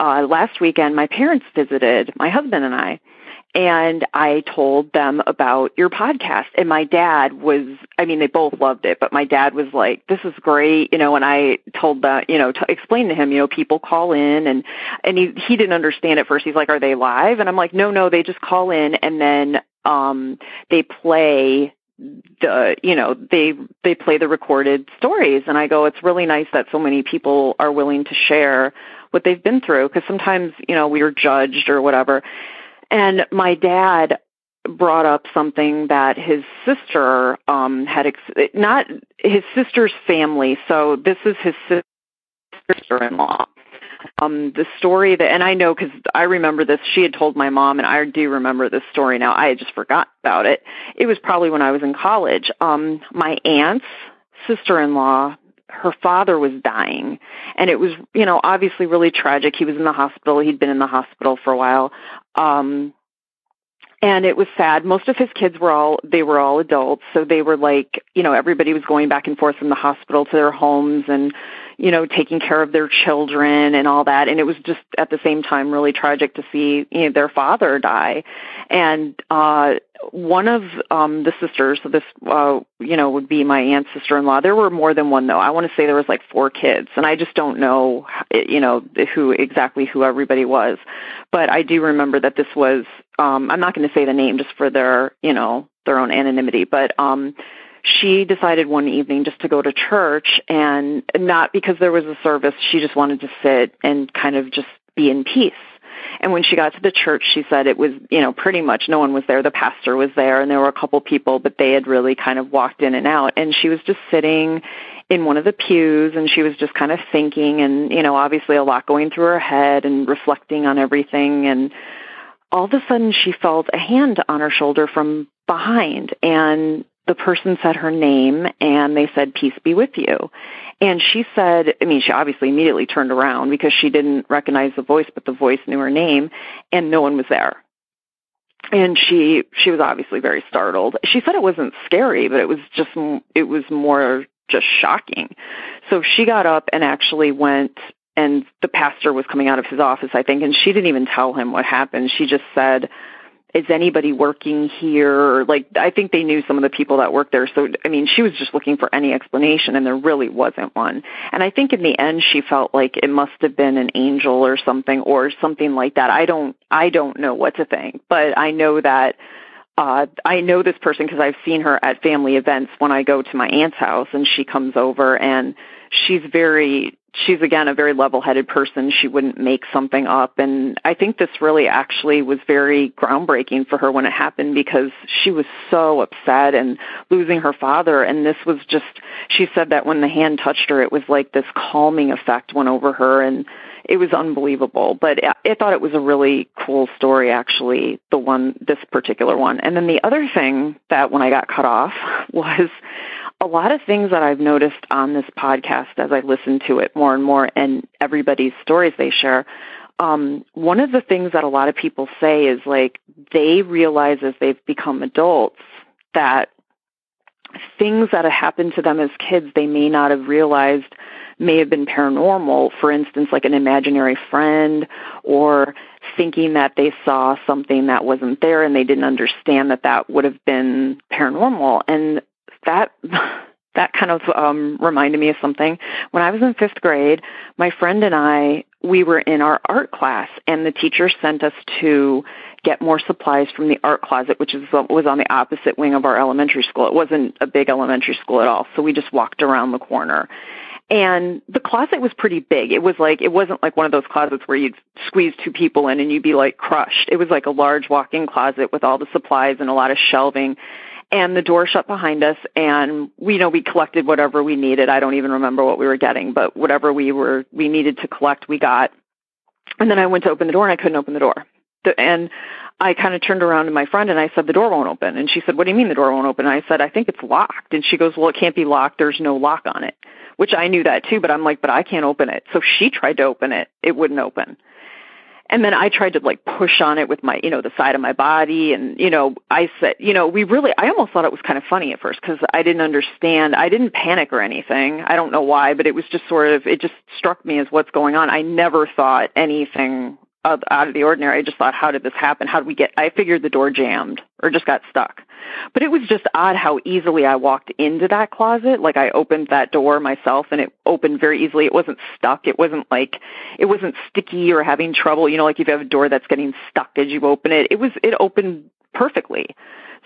Uh, last weekend, my parents visited, my husband and I and I told them about your podcast. And my dad was, I mean, they both loved it, but my dad was like, this is great, you know, and I told that, you know, to explain to him, you know, people call in and, and he, he didn't understand at first. He's like, are they live? And I'm like, no, no, they just call in and then, um, they play the you know they they play the recorded stories and i go it's really nice that so many people are willing to share what they've been through because sometimes you know we are judged or whatever. And my dad brought up something that his sister um had ex- not his sister's family so this is his sister-in-law. Um the story that and I know cuz I remember this she had told my mom and I do remember this story now I had just forgot about it. It was probably when I was in college. Um my aunt's sister-in-law her father was dying. And it was you know obviously really tragic. He was in the hospital. He'd been in the hospital for a while. Um and it was sad. Most of his kids were all they were all adults. So they were like you know everybody was going back and forth from the hospital to their homes and you know taking care of their children and all that. And it was just at the same time really tragic to see you know their father die. And uh one of um the sisters so this uh you know would be my aunt's sister-in-law. There were more than one though. I want to say there was like four kids. And i just don't know you know who exactly who everybody was. But i do remember that this was um i'm not going to say the name just for their you know their own anonymity. But um she decided one evening just to go to church and not because there was a service she just wanted to sit and kind of just be in peace and when she got to the church, she said it was, you know, pretty much no one was there. The pastor was there and there were a couple people, but they had really kind of walked in and out. And she was just sitting in one of the pews and she was just kind of thinking and, you know, obviously a lot going through her head and reflecting on everything. And all of a sudden she felt a hand on her shoulder from behind and the person said her name and they said, peace be with you. And she said, I mean, she obviously immediately turned around because she didn't recognize the voice, but the voice knew her name and no one was there. And she, she was obviously very startled. She said it wasn't scary, but it was just, it was more just shocking. So she got up and actually went and the pastor was coming out of his office, I think, and she didn't even tell him what happened. She just said, is anybody working here? Like, I think they knew some of the people that worked there. So, I mean, she was just looking for any explanation and there really wasn't one. And I think in the end, she felt like it must have been an angel or something or something like that. I don't, I don't know what to think, but I know that uh, I know this person because I've seen her at family events when I go to my aunt's house and she comes over and she's very she's again a very level-headed person. She wouldn't make something up and I think this really actually was very groundbreaking for her when it happened because she was so upset and losing her father and this was just she said that when the hand touched her it was like this calming effect went over her and it was unbelievable. But I thought it was a really cool story, actually, the one, this particular one. And then the other thing that when I got cut off was a lot of things that I've noticed on this podcast as I listen to it more and more and everybody's stories they share, um, one of the things that a lot of people say is like they realize as they've become adults that things that have happened to them as kids they may not have realized may have been paranormal. For instance, like an imaginary friend or thinking that they saw something that wasn't there and they didn't understand that that would have been paranormal. And that that kind of um, reminded me of something. When I was in fifth grade, my friend and I we were in our art class, and the teacher sent us to get more supplies from the art closet, which is was on the opposite wing of our elementary school. It wasn't a big elementary school at all, so we just walked around the corner. And the closet was pretty big. It was like, it wasn't like one of those closets where you'd squeeze two people in and you'd be like crushed. It was like a large walk-in closet with all the supplies and a lot of shelving. And the door shut behind us and we you know we collected whatever we needed. I don't even remember what we were getting but whatever we were we needed to collect we got. And then i went to open the door and i couldn't open the door. And i kind of turned around to my friend and i said the door won't open. And she said what do you mean the door won't open? And i said i think it's locked. And she goes well it can't be locked. There's no lock on it which i knew that too but i'm like but i can't open it so she tried to open it it wouldn't open and then I tried to like push on it with my, you know, the side of my body. And, you know, I said, you know, we really, I almost thought it was kind of funny at first because I didn't understand. I didn't panic or anything. I don't know why, but it was just sort of, it just struck me as what's going on. I never thought anything out of the ordinary. I just thought, how did this happen? How did we get, I figured the door jammed or just got stuck. But it was just odd how easily I walked into that closet. Like I opened that door myself and it opened very easily. It wasn't stuck. It wasn't like, it wasn't sticky or having trouble. You know, like if you have a door that's getting stuck as you open it, it was, it opened perfectly.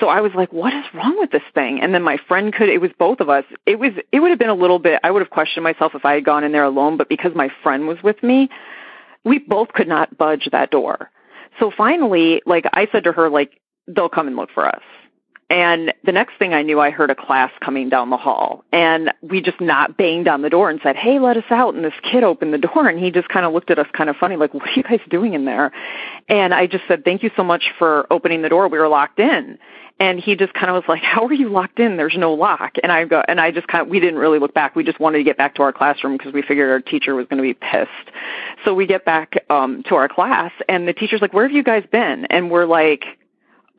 So I was like, what is wrong with this thing? And then my friend could, it was both of us. It was, it would have been a little bit, I would have questioned myself if I had gone in there alone, but because my friend was with me, we both could not budge that door. So finally, like I said to her, like, they'll come and look for us. And the next thing I knew, I heard a class coming down the hall and we just not banged on the door and said, Hey, let us out. And this kid opened the door and he just kind of looked at us kind of funny, like, what are you guys doing in there? And I just said, thank you so much for opening the door. We were locked in. And he just kind of was like, how are you locked in? There's no lock. And I go, and I just kind of, we didn't really look back. We just wanted to get back to our classroom because we figured our teacher was going to be pissed. So we get back, um, to our class and the teacher's like, where have you guys been? And we're like,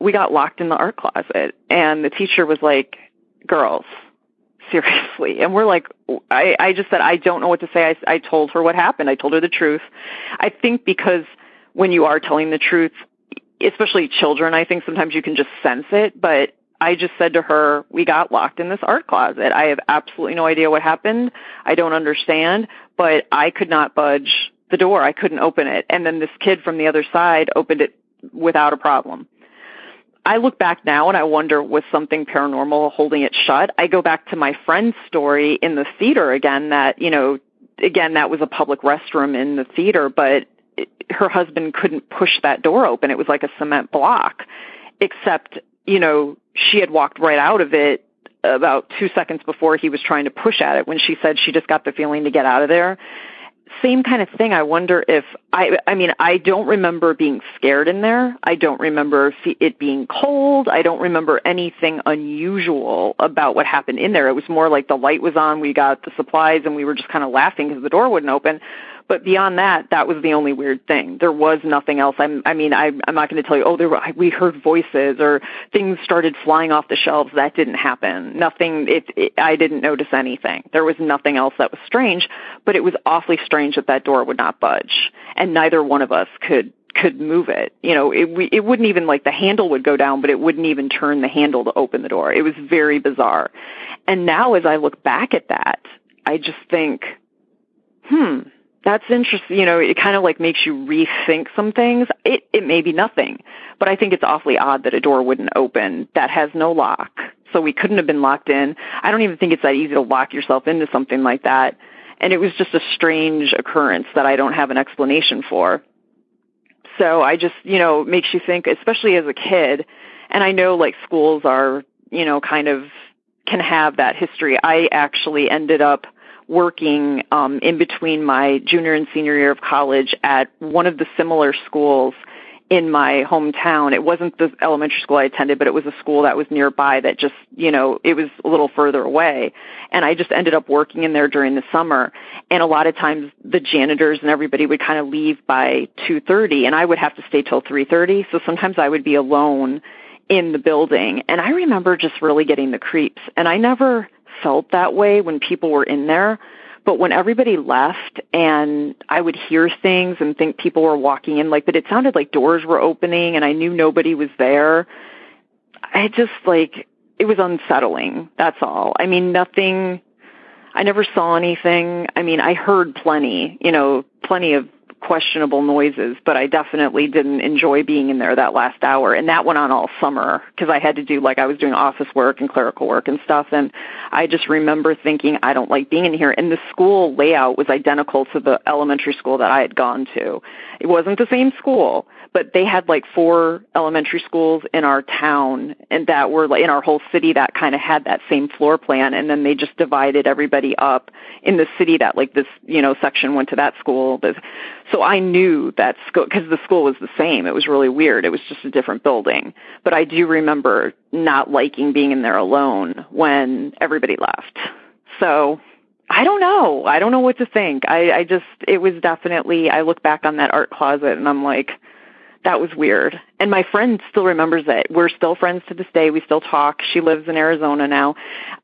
we got locked in the art closet and the teacher was like, girls, seriously. And we're like, I, I just said, I don't know what to say. I, I told her what happened. I told her the truth. I think because when you are telling the truth, especially children, I think sometimes you can just sense it, but I just said to her, we got locked in this art closet. I have absolutely no idea what happened. I don't understand, but I could not budge the door. I couldn't open it. And then this kid from the other side opened it without a problem. I look back now and I wonder was something paranormal holding it shut. I go back to my friend's story in the theater again that, you know, again, that was a public restroom in the theater, but it, her husband couldn't push that door open. It was like a cement block, except, you know, she had walked right out of it about two seconds before he was trying to push at it when she said she just got the feeling to get out of there same kind of thing. I wonder if I, I mean, I don't remember being scared in there. I don't remember it being cold. I don't remember anything unusual about what happened in there. It was more like the light was on, we got the supplies, and we were just kind of laughing because the door wouldn't open. But beyond that, that was the only weird thing. There was nothing else. I'm, I mean, I, I'm not going to tell you, oh, there were, we heard voices or things started flying off the shelves. That didn't happen. Nothing, it, it, I didn't notice anything. There was nothing else that was strange, but it was awfully strange that that door would not budge. And neither one of us could could move it. You know, it we, it wouldn't even like the handle would go down, but it wouldn't even turn the handle to open the door. It was very bizarre. And now as I look back at that, I just think, hmm, that's interesting. You know, it kind of like makes you rethink some things. It, it may be nothing, but I think it's awfully odd that a door wouldn't open that has no lock. So we couldn't have been locked in. I don't even think it's that easy to lock yourself into something like that. And it was just a strange occurrence that I don't have an explanation for. So I just, you know, makes you think, especially as a kid. And I know like schools are, you know, kind of can have that history. I actually ended up working um, in between my junior and senior year of college at one of the similar schools in my hometown. It wasn't the elementary school I attended, but it was a school that was nearby that just, you know, it was a little further away. And I just ended up working in there during the summer. And a lot of times the janitors and everybody would kind of leave by 2.30 and I would have to stay till 3.30. So sometimes I would be alone in the building. And I remember just really getting the creeps. And I never felt that way when people were in there. But when everybody left and I would hear things and think people were walking in, like, but it sounded like doors were opening and I knew nobody was there. I just like, it was unsettling. That's all. I mean, nothing, I never saw anything. I mean, I heard plenty, you know, plenty of questionable noises, but I definitely didn't enjoy being in there that last hour. And that went on all summer because I had to do like I was doing office work and clerical work and stuff. And I just remember thinking, I don't like being in here. And the school layout was identical to the elementary school that I had gone to. It wasn't the same school, but they had like four elementary schools in our town and that were like in our whole city that kind of had that same floor plan and then they just divided everybody up in the city that like this you know section went to that school so i knew that school because the school was the same it was really weird it was just a different building but i do remember not liking being in there alone when everybody left so I don't know. I don't know what to think. I, I just, it was definitely, I look back on that art closet and I'm like, that was weird. And my friend still remembers it. We're still friends to this day. We still talk. She lives in Arizona now.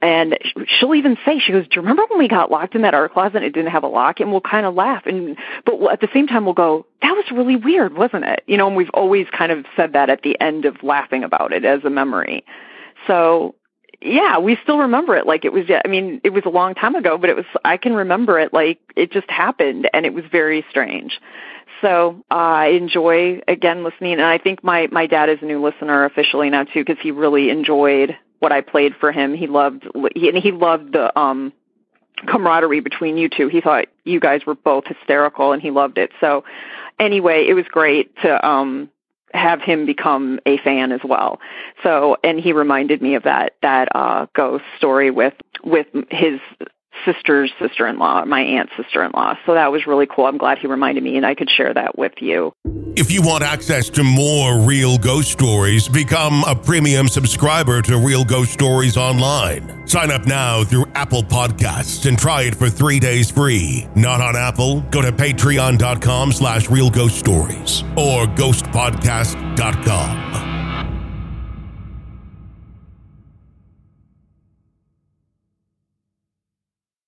And she'll even say, she goes, do you remember when we got locked in that art closet and it didn't have a lock? And we'll kind of laugh. And, but at the same time, we'll go, that was really weird, wasn't it? You know, and we've always kind of said that at the end of laughing about it as a memory. So yeah, we still remember it like it was, I mean, it was a long time ago, but it was, I can remember it like it just happened and it was very strange. So uh, I enjoy again listening, and I think my my dad is a new listener officially now too because he really enjoyed what I played for him. He loved he, and he loved the um camaraderie between you two. He thought you guys were both hysterical, and he loved it. So anyway, it was great to um have him become a fan as well. So, and he reminded me of that that uh ghost story with with his sister's sister-in-law, my aunt's sister-in-law. So that was really cool. I'm glad he reminded me and I could share that with you. If you want access to more real ghost stories, become a premium subscriber to Real Ghost Stories Online. Sign up now through Apple Podcasts and try it for three days free. Not on Apple? Go to patreon.com slash real ghost stories or ghostpodcast.com.